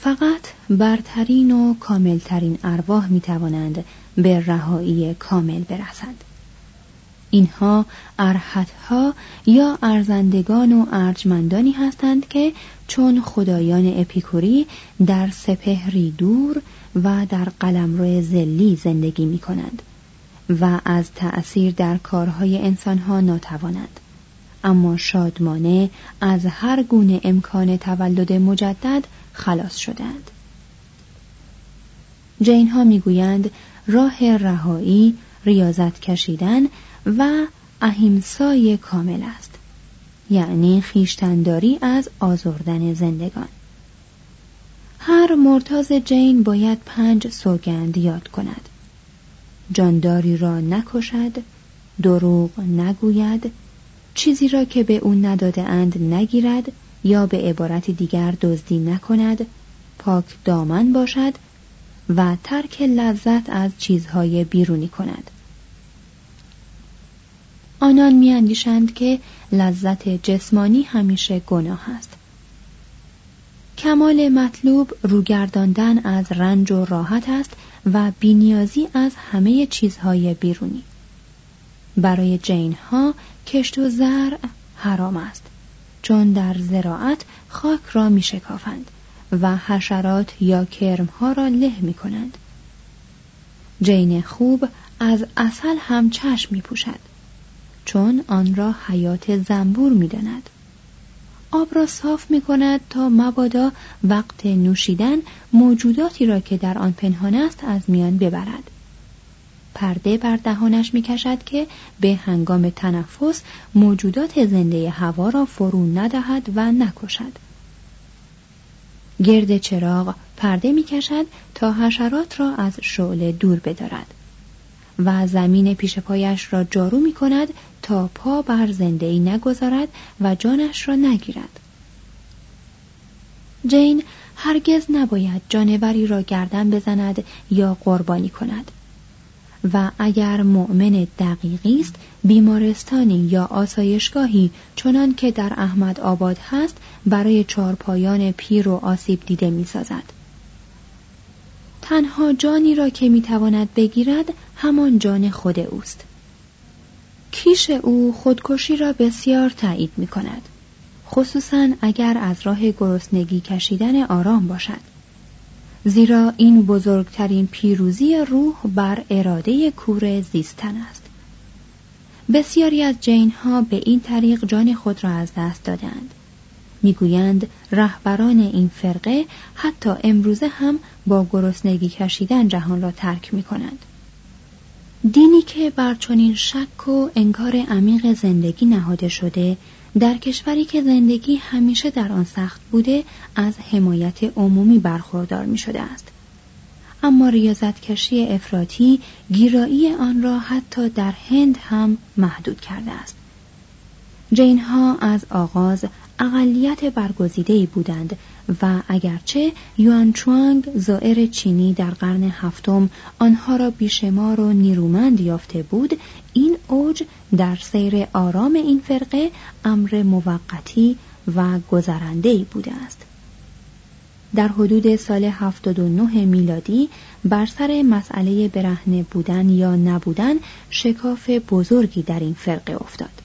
فقط برترین و کاملترین ارواح می توانند به رهایی کامل برسند. اینها ارحتها یا ارزندگان و ارجمندانی هستند که چون خدایان اپیکوری در سپهری دور و در قلمرو زلی زندگی می کنند و از تأثیر در کارهای انسانها ناتوانند. اما شادمانه از هر گونه امکان تولد مجدد خلاص شدند. جین ها می‌گویند راه رهایی ریاضت کشیدن و اهیمسای کامل است. یعنی خیشتنداری از آزردن زندگان. هر مرتاز جین باید پنج سوگند یاد کند. جانداری را نکشد دروغ نگوید چیزی را که به او نداده اند نگیرد یا به عبارت دیگر دزدی نکند پاک دامن باشد و ترک لذت از چیزهای بیرونی کند. آنان میاندیشند که لذت جسمانی همیشه گناه است. کمال مطلوب روگرداندن از رنج و راحت است و بینیازی از همه چیزهای بیرونی. برای جین ها کشت و زرع حرام است. چون در زراعت خاک را می شکافند و حشرات یا کرمها را له می کنند. جین خوب از اصل هم چشم می پوشد چون آن را حیات زنبور می داند. آب را صاف می کند تا مبادا وقت نوشیدن موجوداتی را که در آن پنهان است از میان ببرد. پرده بر دهانش می کشد که به هنگام تنفس موجودات زنده هوا را فرو ندهد و نکشد. گرد چراغ پرده می کشد تا حشرات را از شعله دور بدارد و زمین پیش پایش را جارو می کند تا پا بر زنده ای نگذارد و جانش را نگیرد. جین هرگز نباید جانوری را گردن بزند یا قربانی کند و اگر مؤمن دقیقی است بیمارستانی یا آسایشگاهی چنان که در احمد آباد هست برای چارپایان پیر و آسیب دیده می سازد. تنها جانی را که می تواند بگیرد همان جان خود اوست. کیش او خودکشی را بسیار تایید می کند. خصوصا اگر از راه گرسنگی کشیدن آرام باشد. زیرا این بزرگترین پیروزی روح بر اراده کور زیستن است. بسیاری از جین ها به این طریق جان خود را از دست دادند. می‌گویند رهبران این فرقه حتی امروزه هم با گرسنگی کشیدن جهان را ترک می کنند. دینی که بر چنین شک و انکار عمیق زندگی نهاده شده در کشوری که زندگی همیشه در آن سخت بوده از حمایت عمومی برخوردار می شده است. اما ریاضت کشی افراطی گیرایی آن را حتی در هند هم محدود کرده است. جین ها از آغاز اقلیت برگزیده بودند و اگرچه یوان چوانگ زائر چینی در قرن هفتم آنها را بیشمار و نیرومند یافته بود این اوج در سیر آرام این فرقه امر موقتی و گذرنده بوده است. در حدود سال 79 میلادی بر سر مسئله برهنه بودن یا نبودن شکاف بزرگی در این فرقه افتاد.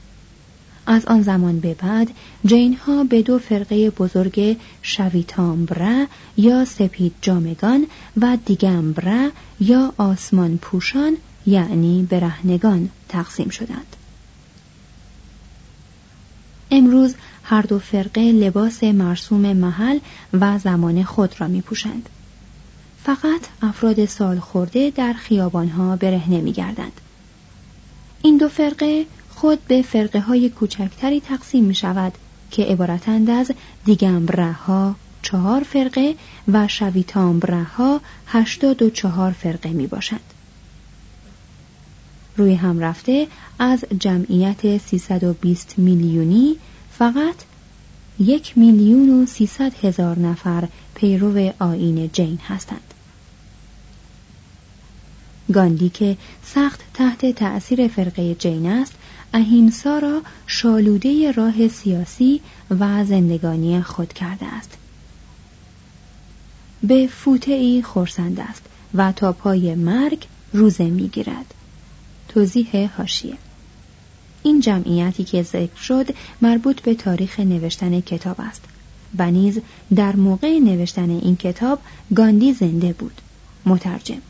از آن زمان به بعد جین ها به دو فرقه بزرگ شویتامبره یا سپید جامگان و دیگمبره یا آسمان پوشان یعنی برهنگان تقسیم شدند. امروز هر دو فرقه لباس مرسوم محل و زمان خود را می پوشند. فقط افراد سال خورده در خیابانها برهنه می گردند. این دو فرقه خود به فرقه های کوچکتری تقسیم می شود که عبارتند از دیگمبره ها چهار فرقه و شویتامبره ها هشتاد و چهار فرقه می باشند. روی هم رفته از جمعیت 320 میلیونی فقط یک میلیون و سیصد هزار نفر پیرو آین جین هستند. گاندی که سخت تحت تأثیر فرقه جین است اهیمسا را شالوده راه سیاسی و زندگانی خود کرده است به فوته ای خورسند است و تا پای مرگ روزه می‌گیرد توضیح هاشیه این جمعیتی که ذکر شد مربوط به تاریخ نوشتن کتاب است و نیز در موقع نوشتن این کتاب گاندی زنده بود. مترجم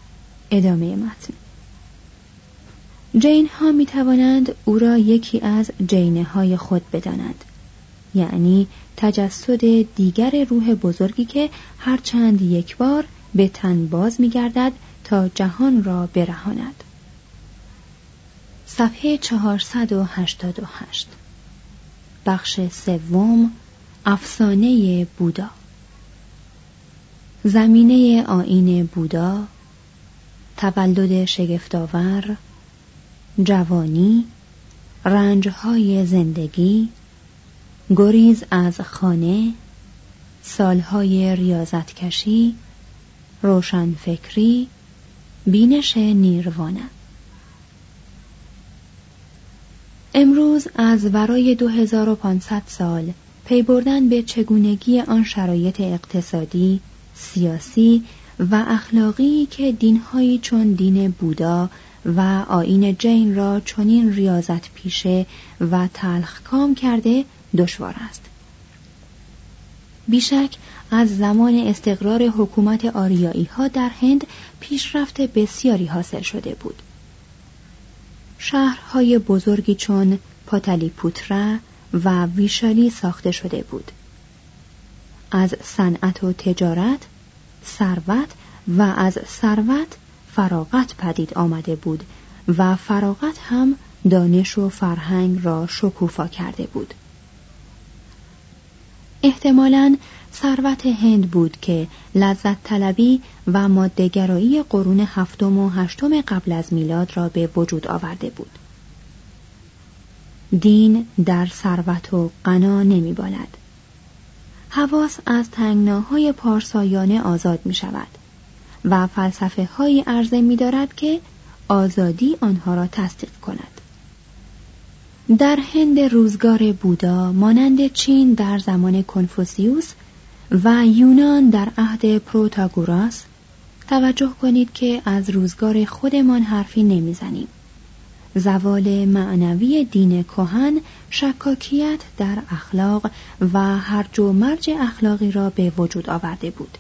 ادامه متن. جین ها می توانند او را یکی از جینه های خود بدانند یعنی تجسد دیگر روح بزرگی که هرچند یک بار به تن باز می گردد تا جهان را برهاند. صفحه 488 بخش سوم افسانه بودا. زمینه آین بودا تولد شگفتآور جوانی رنجهای زندگی گریز از خانه سالهای کشی روشنفکری بینش نیروانه. امروز از ورای 2500 سال پی بردن به چگونگی آن شرایط اقتصادی، سیاسی و اخلاقی که دینهایی چون دین بودا و آین جین را چنین ریاضت پیشه و تلخ کام کرده دشوار است. بیشک از زمان استقرار حکومت آریایی ها در هند پیشرفت بسیاری حاصل شده بود. شهرهای بزرگی چون پوترا و ویشالی ساخته شده بود. از صنعت و تجارت ثروت و از ثروت فراغت پدید آمده بود و فراغت هم دانش و فرهنگ را شکوفا کرده بود. احتمالا ثروت هند بود که لذت طلبی و مادهگرایی قرون هفتم و هشتم قبل از میلاد را به وجود آورده بود دین در ثروت و غنا نمی بالد. حواس از تنگناهای پارسایانه آزاد می شود و فلسفه های عرضه می دارد که آزادی آنها را تصدیق کند در هند روزگار بودا مانند چین در زمان کنفوسیوس و یونان در عهد پروتاگوراس توجه کنید که از روزگار خودمان حرفی نمی‌زنیم. زوال معنوی دین کهن شکاکیت در اخلاق و هرج و مرج اخلاقی را به وجود آورده بود.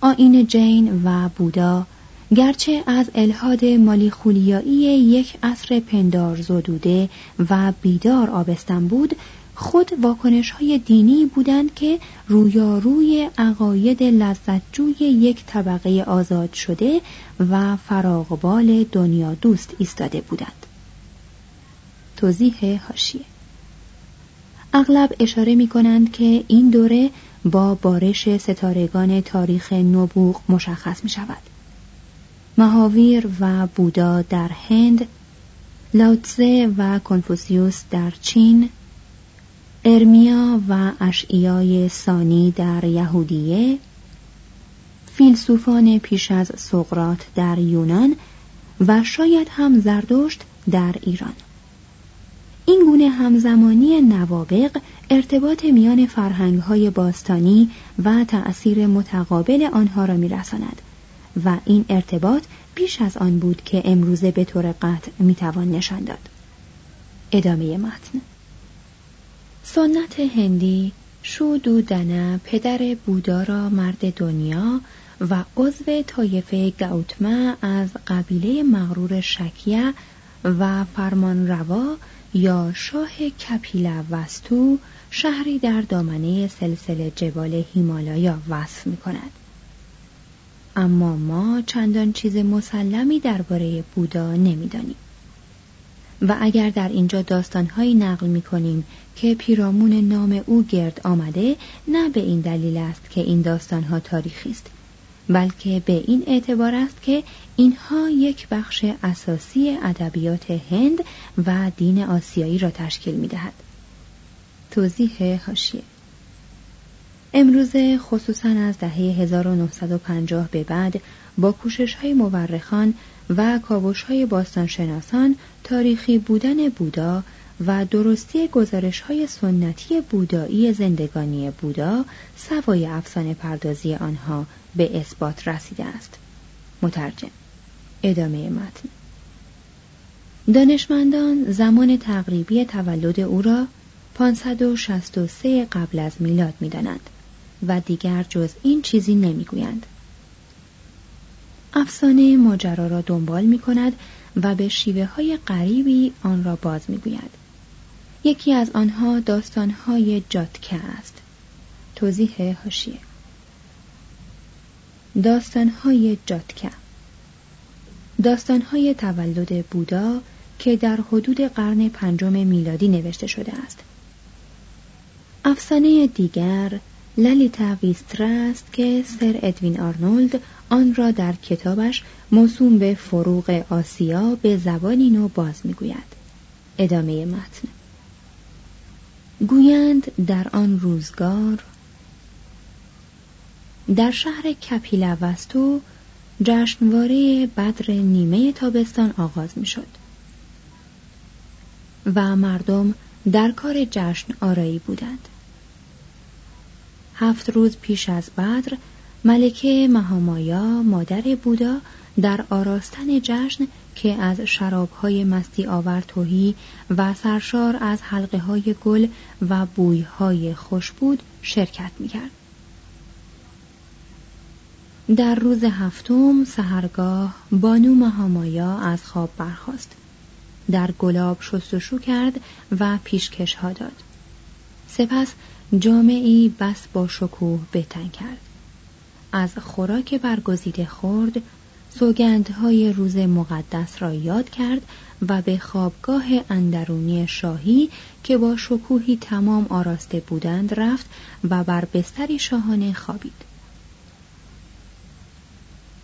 آین جین و بودا گرچه از الهاد مالیخولیایی یک عصر پندار زدوده و بیدار آبستن بود خود واکنش های دینی بودند که رویاروی عقاید لذتجوی یک طبقه آزاد شده و فراغبال دنیا دوست ایستاده بودند. توضیح هاشیه اغلب اشاره می کنند که این دوره با بارش ستارگان تاریخ نبوغ مشخص می شود. مهاویر و بودا در هند، لاوتزه و کنفوسیوس در چین، ارمیا و اشعیای ثانی در یهودیه فیلسوفان پیش از سقرات در یونان و شاید هم زردشت در ایران. این گونه همزمانی نوابق ارتباط میان فرهنگهای باستانی و تأثیر متقابل آنها را میرساند و این ارتباط بیش از آن بود که امروزه به طور قطع می‌توان نشان داد. ادامه متن. سنت هندی شودو دنه پدر بودا را مرد دنیا و عضو طایفه گاوتما از قبیله مغرور شکیه و فرمانروا یا شاه کپیلا وستو شهری در دامنه سلسله جبال هیمالایا وصف می کند. اما ما چندان چیز مسلمی درباره بودا نمی‌دانیم. و اگر در اینجا داستانهایی نقل می کنیم که پیرامون نام او گرد آمده نه به این دلیل است که این داستانها تاریخی است بلکه به این اعتبار است که اینها یک بخش اساسی ادبیات هند و دین آسیایی را تشکیل می دهد. توضیح هاشیه امروزه خصوصا از دهه 1950 به بعد با کوشش های مورخان و کاوش های باستانشناسان تاریخی بودن بودا و درستی گزارش های سنتی بودایی زندگانی بودا سوای افسانه پردازی آنها به اثبات رسیده است. مترجم ادامه متن دانشمندان زمان تقریبی تولد او را 563 قبل از میلاد می‌دانند و دیگر جز این چیزی نمی‌گویند. افسانه ماجرا را دنبال می کند و به شیوه های غریبی آن را باز می گوید. یکی از آنها داستانهای جاتکه است. توضیح هاشیه داستانهای جاتکه داستانهای تولد بودا که در حدود قرن پنجم میلادی نوشته شده است. افسانه دیگر للیتا ویسترا است که سر ادوین آرنولد آن را در کتابش موسوم به فروغ آسیا به زبانی نو باز می‌گوید. ادامه متن. گویند در آن روزگار در شهر کپیلوستو جشنواره بدر نیمه تابستان آغاز می شد و مردم در کار جشن آرایی بودند. هفت روز پیش از بدر ملکه مهامایا مادر بودا در آراستن جشن که از شرابهای مستی آور توهی و سرشار از حلقه های گل و بویهای خوش بود شرکت می‌کرد. در روز هفتم سهرگاه بانو مهامایا از خواب برخاست. در گلاب شستشو کرد و پیشکش ها داد. سپس جامعی بس با شکوه بتن کرد. از خوراک برگزیده خورد سوگندهای روز مقدس را یاد کرد و به خوابگاه اندرونی شاهی که با شکوهی تمام آراسته بودند رفت و بر بستری شاهانه خوابید.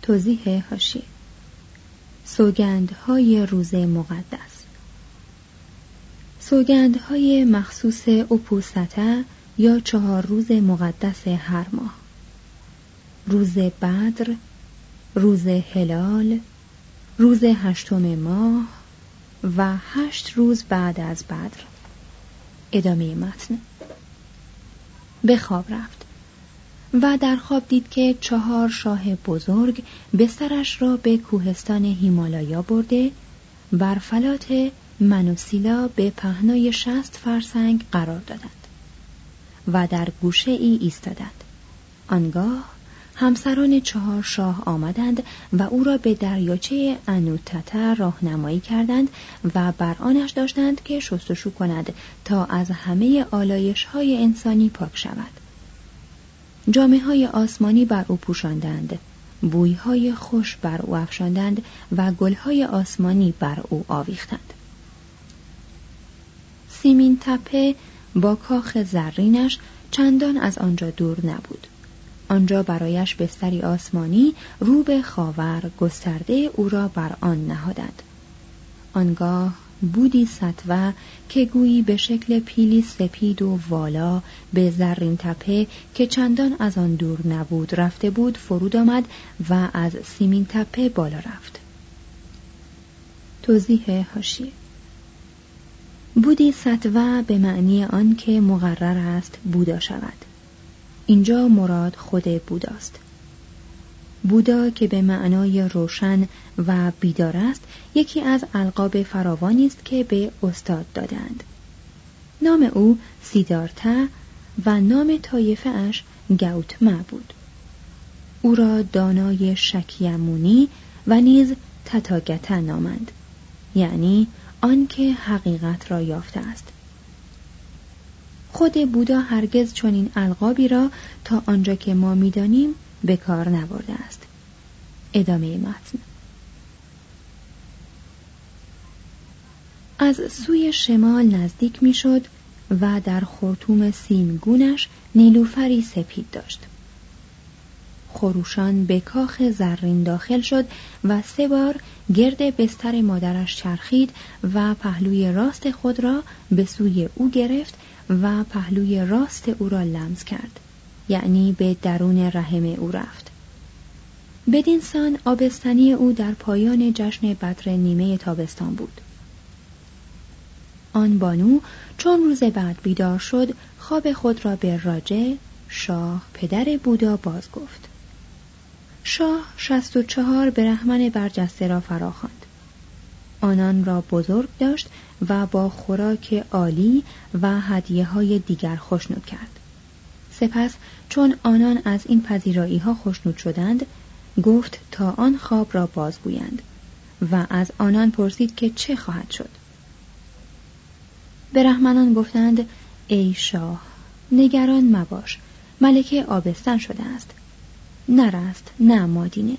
توضیح هاشی. سوگندهای روز مقدس. سوگندهای مخصوص اپوسته یا چهار روز مقدس هر ماه. روز بدر روز هلال روز هشتم ماه و هشت روز بعد از بدر. ادامه متن. به خواب رفت و در خواب دید که چهار شاه بزرگ بسترش را به کوهستان هیمالایا برده بر فلات منوسیلا به پهنای شست فرسنگ قرار دادند. و در گوشه ای ایستادند. آنگاه همسران چهار شاه آمدند و او را به دریاچه انوتتا راهنمایی کردند و بر آنش داشتند که شستشو کند تا از همه آلایش های انسانی پاک شود. جامعه های آسمانی بر او پوشاندند بویهای خوش بر او افشاندند و گلهای آسمانی بر او آویختند. سیمین تپه با کاخ زرینش چندان از آنجا دور نبود. آنجا برایش بستری آسمانی رو به خاور گسترده او را بر آن نهادند. آنگاه بودی سطوه که گویی به شکل پیلی سپید و والا به زرین تپه که چندان از آن دور نبود رفته بود فرود آمد و از سیمین تپه بالا رفت. توضیح هاشیه بودی سطوه به معنی آن که مقرر است بودا شود. اینجا مراد خود بوداست. بودا که به معنای روشن و بیدار است یکی از القاب فراوانی است که به استاد دادند نام او سیدارتا و نام طایفه اش گوتما بود. او را دانای شکیمونی و نیز تتاگتا نامند. یعنی آنکه حقیقت را یافته است. خود بودا هرگز چنین القابی را تا آنجا که ما می‌دانیم به کار نبرده است. ادامه متن. از سوی شمال نزدیک می‌شد و در خورتوم سیمگونش نیلوفری سپید داشت. خروشان به کاخ زرین داخل شد و سه بار گرد بستر مادرش چرخید و پهلوی راست خود را به سوی او گرفت و پهلوی راست او را لمس کرد. یعنی به درون رحم او رفت. بدین سان آبستنی او در پایان جشن بدر نیمه تابستان بود. آن بانو چون روز بعد بیدار شد خواب خود را به راجه شاه پدر بودا باز گفت شاه شست و چهار برهمن برجسته را فراخواند. آنان را بزرگ داشت و با خوراک عالی و هدیه های دیگر خوشنود کرد. سپس چون آنان از این پذیرایی ها خوشنود شدند گفت تا آن خواب را بازگویند و از آنان پرسید که چه خواهد شد. برهمنان گفتند ای شاه نگران مباش ملکه آبستن شده است. نرست نه مادینه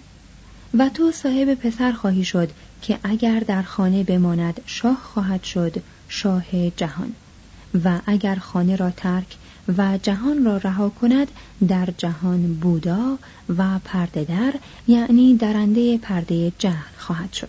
و تو صاحب پسر خواهی شد که اگر در خانه بماند شاه خواهد شد شاه جهان. و اگر خانه را ترک و جهان را رها کند در جهان بودا و پرده در یعنی درنده پرده جهل خواهد شد.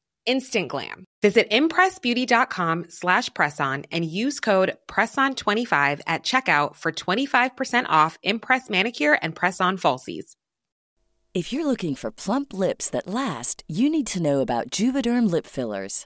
instant glam. Visit impressbeauty.com slash presson and use code PRESSON25 at checkout for 25% off Impress Manicure and Press-On Falsies. If you're looking for plump lips that last, you need to know about Juvederm Lip Fillers.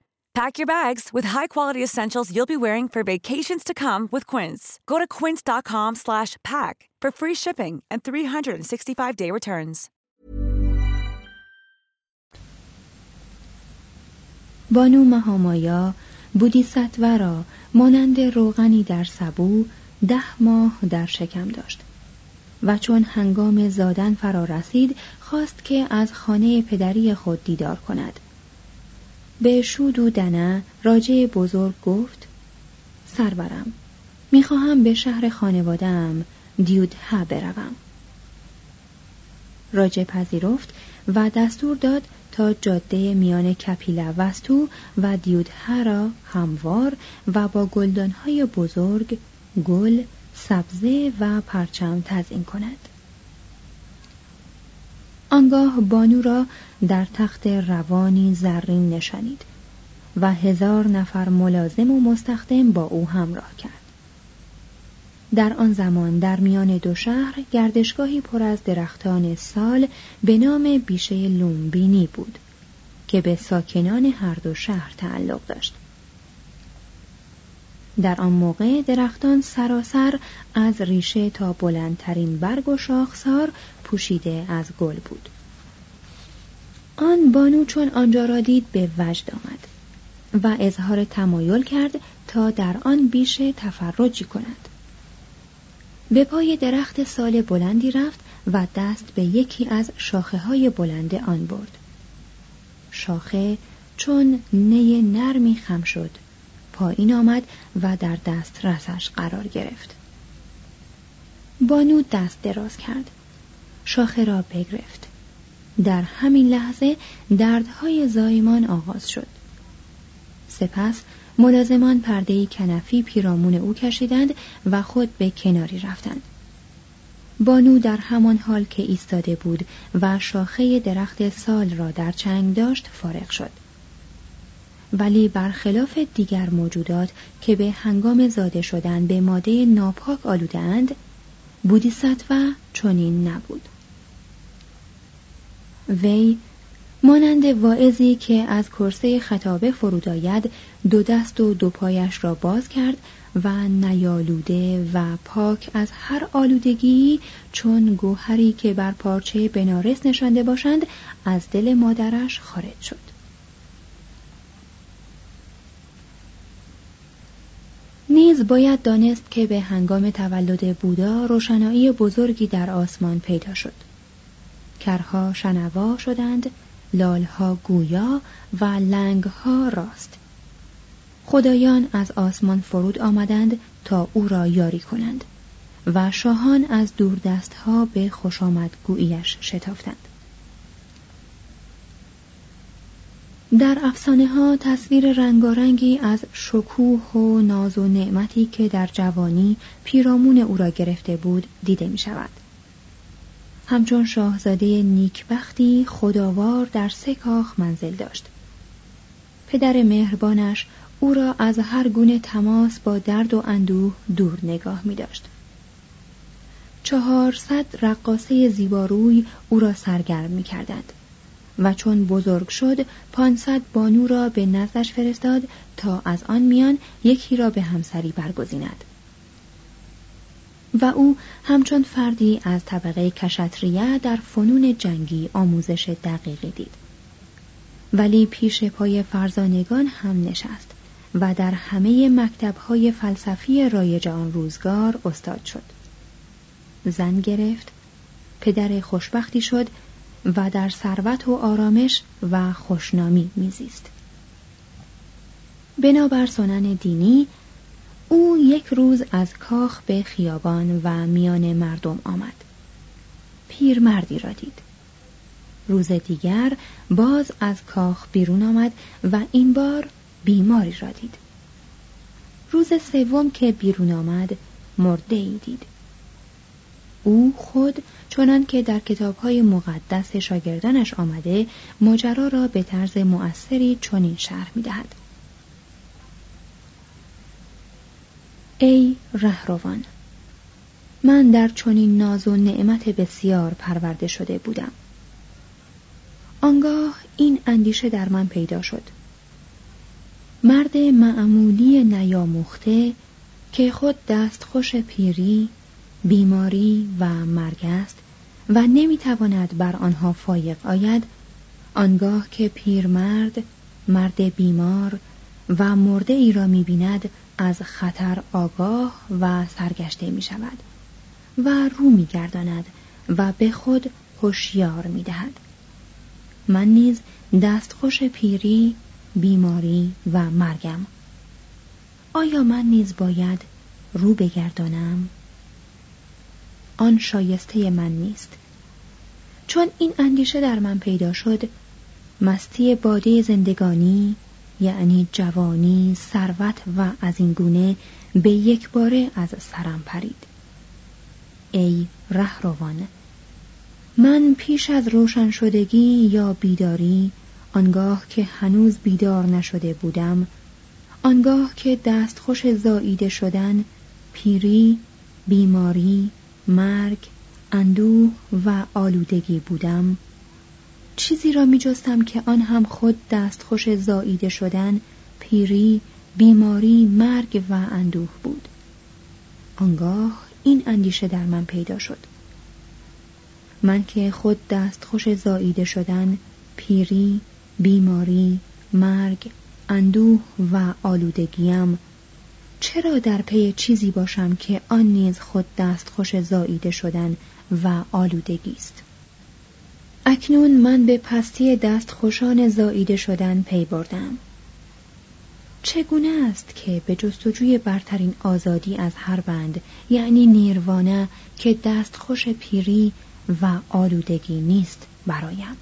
Pack your bags with high-quality essentials you'll be wearing for vacations to come with Quince. Go to quince.com/pack for free shipping and 365-day returns. بانو مهامایا بودیستوا را مانند روغنی در سبو ده ماه در شکم داشت و چون هنگام زادن فرا رسید خواست که از خانه پدری خود دیدار کند به شود و دنه راجه بزرگ گفت سرورم می‌خواهم به شهر خانوادم دیودها بروم. راجه پذیرفت و دستور داد تا جاده میان کپیلا وستو و دیودها را هموار و با گلدانهای بزرگ گل سبزه و پرچم تزین کند. آنگاه بانو را در تخت روانی زرین نشانید و هزار نفر ملازم و مستخدم با او همراه کرد. در آن زمان در میان دو شهر گردشگاهی پر از درختان سال به نام بیشه لومبینی بود که به ساکنان هر دو شهر تعلق داشت. در آن موقع درختان سراسر از ریشه تا بلندترین برگ و شاخسار پوشیده از گل بود. آن بانو چون آنجا را دید به وجد آمد و اظهار تمایل کرد تا در آن بیشه تفرجی کند. به پای درخت سال بلندی رفت و دست به یکی از شاخه های بلند آن برد. شاخه چون نی نرمی خم شد پایین آمد و در دست رسش قرار گرفت. بانو دست دراز کرد. شاخه را بگرفت. در همین لحظه دردهای زایمان آغاز شد. سپس ملازمان پرده کنفی پیرامون او کشیدند و خود به کناری رفتند. بانو در همان حال که ایستاده بود و شاخه درخت سال را در چنگ داشت فارغ شد. ولی برخلاف دیگر موجودات که به هنگام زاده شدن به ماده ناپاک آلودند بودیساتوا چنین نبود. وی مانند واعظی که از کرسه خطابه فرود آید دو دست و دو پایش را باز کرد و نیالوده و پاک از هر آلودگی چون گوهری که بر پارچه بنارس نشانده باشند از دل مادرش خارج شد. نیز باید دانست که به هنگام تولد بودا روشنایی بزرگی در آسمان پیدا شد. کرها شنوا شدند لالها گویا و لنگها راست. خدایان از آسمان فرود آمدند تا او را یاری کنند و شاهان از دوردستها به خوش آمد گوییش شتافتند. در افسانه ها تصویر رنگارنگی از شکوه و ناز و نعمتی که در جوانی پیرامون او را گرفته بود دیده می شود. همچون شاهزاده نیکبختی خداوار در سه کاخ منزل داشت. پدر مهربانش او را از هر گونه تماس با درد و اندوه دور نگاه می داشت. چهارصد رقاصه زیباروی او را سرگرم می کردند. و چون بزرگ شد پانصد بانو را به نزدش فرستاد تا از آن میان یکی را به همسری برگزیند. و او همچون فردی از طبقه کشتریه در فنون جنگی آموزش دقیقی دید. ولی پیش پای فرزانگان هم نشست و در همه مکتبهای فلسفی رایج آن روزگار استاد شد. زن گرفت پدر خوشبختی شد و در ثروت و آرامش و خوشنامی میزیست. بنابر سنن دینی او یک روز از کاخ به خیابان و میان مردم آمد. پیرمردی را دید. روز دیگر باز از کاخ بیرون آمد و این بار بیماری را دید. روز سوم که بیرون آمد مرده ای دید. او خود چنان که در کتابهای مقدس شاگردانش آمده ماجرا را به طرز مؤثری چنین شرح می‌دهد. ای رهروان من در چنین ناز و نعمت بسیار پرورده شده بودم. آنگاه این اندیشه در من پیدا شد. مرد معمولی نیاموخته که خود دستخوش پیری بیماری و مرگ است و نمی‌تواند بر آنها فایق آید آنگاه که پیرمرد مرد بیمار و مرده ای را می‌بیند از خطر آگاه و سرگشته می شود و رو می گرداند و به خود هوشیار می دهد. من نیز دستخوش پیری، بیماری و مرگم. آیا من نیز باید رو بگردانم؟ آن شایسته من نیست. چون این اندیشه در من پیدا شد، مستی باده زندگانی یعنی جوانی، ثروت و از این گونه به یک باره از سرم پرید. ای رهروان من پیش از روشن شدگی یا بیداری آنگاه که هنوز بیدار نشده بودم آنگاه که دستخوش زاییده شدن پیری بیماری مرگ اندوه و آلودگی بودم. چیزی را می جستم که آن هم خود دستخوش زاییده شدن پیری بیماری مرگ و اندوه بود. آنگاه این اندیشه در من پیدا شد. من که خود دستخوش زاییده شدن پیری بیماری مرگ اندوه و آلودگیم چرا در پی چیزی باشم که آن نیز خود دستخوش زاییده شدن و آلودگی است؟ اکنون من به پستی دست خوشان زاییده شدن پی بردم. چگونه است که به جستجوی برترین آزادی از هر بند یعنی نیروانه که دستخوش پیری و آلودگی نیست برایم؟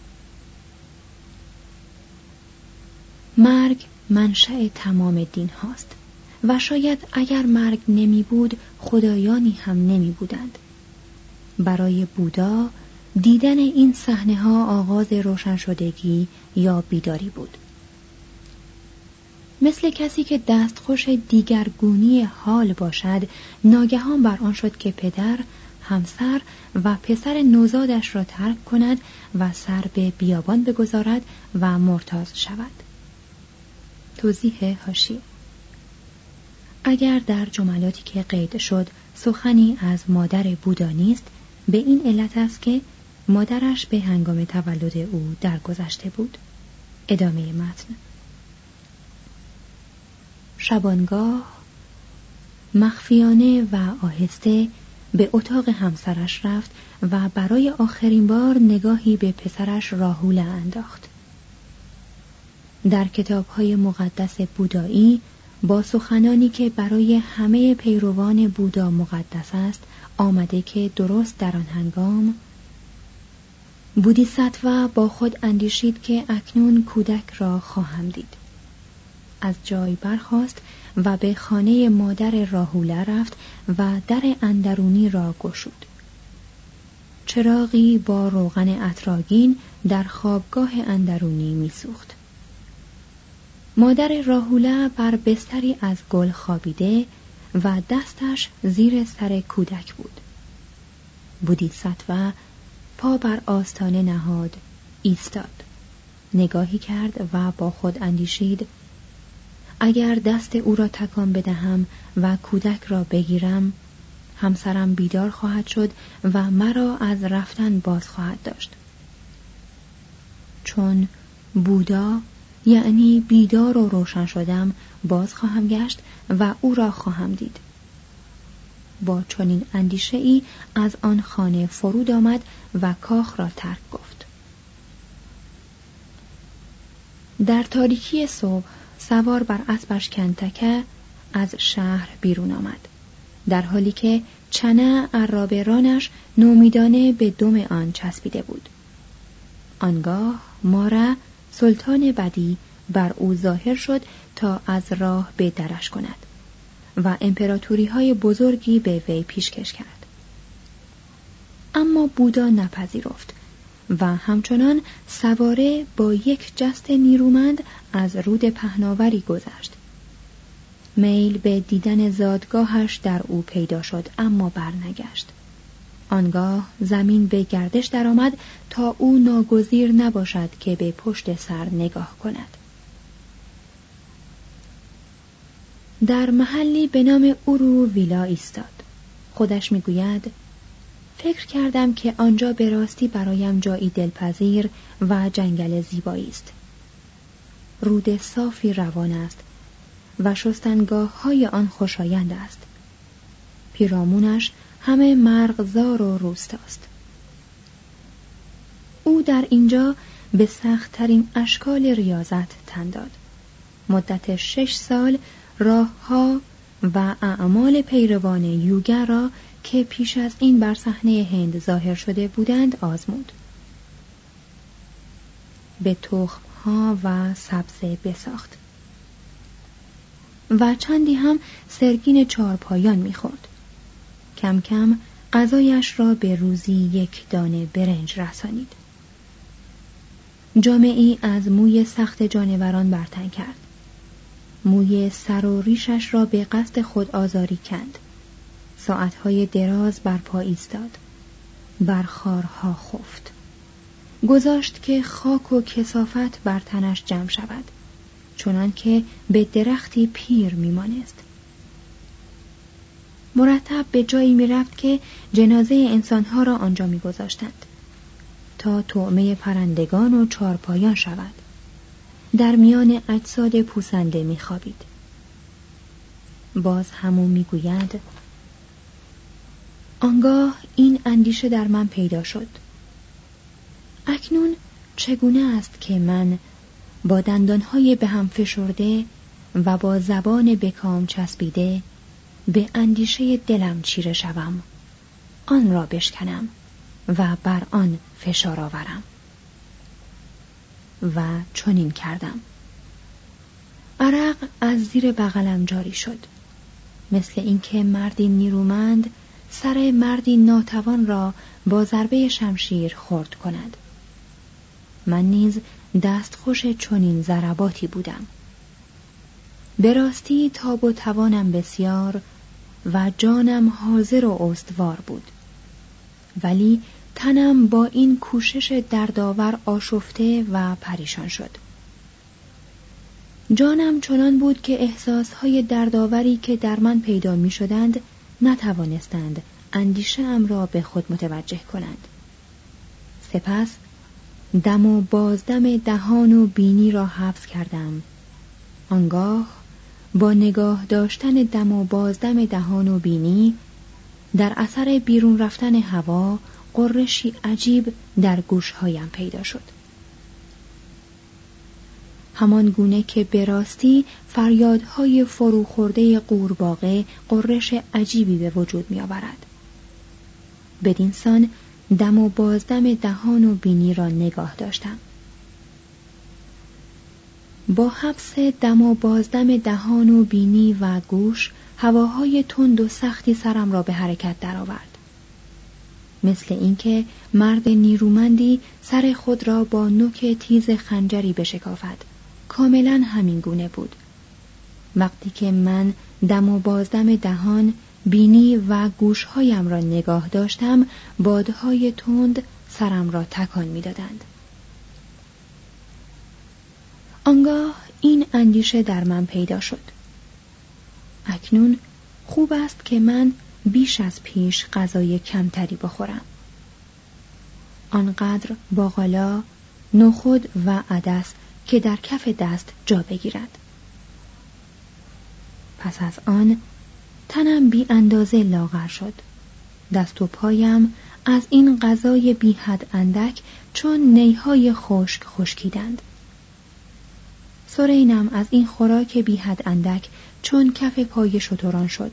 مرگ منشأ تمام دین هاست. و شاید اگر مرگ نمی بود خدایانی هم نمی بودند برای بودا دیدن این صحنه ها آغاز روشن شدگی یا بیداری بود. مثل کسی که دستخوش دیگرگونی حال باشد ناگهان بر آن شد که پدر همسر و پسر نوزادش را ترک کند و سر به بیابان بگذارد و مرتاز شود. توضیح هاشی. اگر در جملاتی که قید شد سخنی از مادر بودا نیست به این علت است که مادرش به هنگام تولد او درگذشته بود. ادامه متن. شبانگاه مخفیانه و آهسته به اتاق همسرش رفت و برای آخرین بار نگاهی به پسرش راهول انداخت. در کتابهای مقدس بودایی با سخنانی که برای همه پیروان بودا مقدس است آمده که درست در آن هنگام بودیساتوا با خود اندیشید که اکنون کودک را خواهم دید. از جای برخاست و به خانه مادر راهوله رفت و در اندرونی را گشود. چراغی با روغن اطراگین در خوابگاه اندرونی میسوخت. مادر راهوله بر بستری از گل خوابیده و دستش زیر سر کودک بود. بودیساتوا پا بر آستانه نهاد ایستاد. نگاهی کرد و با خود اندیشید اگر دست او را تکان بدهم و کودک را بگیرم همسرم بیدار خواهد شد و مرا از رفتن باز خواهد داشت. چون بودا یعنی بیدار و روشن شدم باز خواهم گشت و او را خواهم دید. با چنین اندیشه ای از آن خانه فرود آمد و کاخ را ترک گفت. در تاریکی صبح سوار بر اسبش کنتکه از شهر بیرون آمد در حالی که چنه عرابرانش نومیدانه به دم آن چسبیده بود. آنگاه ماره سلطان بدی بر او ظاهر شد تا از راه به درش کند و امپراتوری های بزرگی به وی پیشکش کرد. اما بودا نپذیرفت و همچنان سواره با یک جست نیرومند از رود پهناوری گذشت. میل به دیدن زادگاهش در او پیدا شد اما برنگشت. آنگاه زمین به گردش درآمد تا او ناگزیر نباشد که به پشت سر نگاه کند. در محلی به نام اورو ویلا ایستاد. خودش می‌گوید فکر کردم که آنجا به راستی برایم جایی دلپذیر و جنگل زیبایی است. رود صافی روان است و شستنگاه های آن خوشایند است. پیرامونش همه مرغزار و روستاست. او در اینجا به سختترین اشکال ریاضت تن داد. مدت شش سال راهها و اعمال پیروان یوگر را که پیش از این بر صحنه هند ظاهر شده بودند آزمود. به تخمها و سبزه بساخت. و چندی هم سرگین چارپایان می‌خورد. کم کم غذایش را به روزی یک دانه برنج رسانید. جامعی از موی سخت جانوران برتن کرد. موی سر و ریشش را به قصد خود آزاری کند. ساعتهای دراز بر پا ایستاد. بر خارها خفت. گذاشت که خاک و کسافت بر تنش جمع شود. چنان که به درختی پیر میمانست. مرتب به جایی می‌رفت که جنازه انسانها را آنجا میگذاشتند تا طعمه پرندگان و چارپایان شود. در میان اجساد پوسنده میخوابید. باز همون می‌گوید آنگاه این اندیشه در من پیدا شد. اکنون چگونه است که من با دندانهای به هم فشرده و با زبان بکام چسبیده به اندیشه دلم چیره شوم. آن را بشکنم و بر آن فشار آورم. و چنین کردم. عرق از زیر بغلم جاری شد. مثل اینکه مردی نیرومند سر مردی ناتوان را با ضربه شمشیر خورد کند. من نیز دستخوش چنین ضرباتی بودم. به راستی تاب و توانم بسیار و جانم حاضر و استوار بود. ولی تنم با این کوشش دردآور آشفته و پریشان شد. جانم چنان بود که احساسهای دردآوری که در من پیدا می شدند نتوانستند اندیشه ام را به خود متوجه کنند. سپس دم و بازدم دهان و بینی را حفظ کردم. آنگاه با نگاه داشتن دم و بازدم دهان و بینی در اثر بیرون رفتن هوا قرشی عجیب در گوشهایم پیدا شد همان گونه که به راستی فریادهای فروخورده قورباغه قرش عجیبی به وجود می آورد. بدینسان دم و بازدم دهان و بینی را نگاه داشتم با حبس دم و بازدم دهان و بینی و گوش هواهای تند و سختی سرم را به حرکت درآورد. مثل اینکه مرد نیرومندی سر خود را با نوک تیز خنجری بشکافد. کاملا همین گونه بود. وقتی که من دم و بازدم دهان بینی و گوشهایم را نگاه داشتم بادهای تند سرم را تکان می‌دادند. آنگاه این اندیشه در من پیدا شد. اکنون خوب است که من بیش از پیش غذای کمتری بخورم. آنقدر باقالا نخود و عدس که در کف دست جا بگیرد. پس از آن تنم بی اندازه لاغر شد. دست و پایم از این غذای بی حد اندک چون نیهای خشک خشکیدند. سرینم از این خوراک بی حد اندک چون کف پای شتران شد.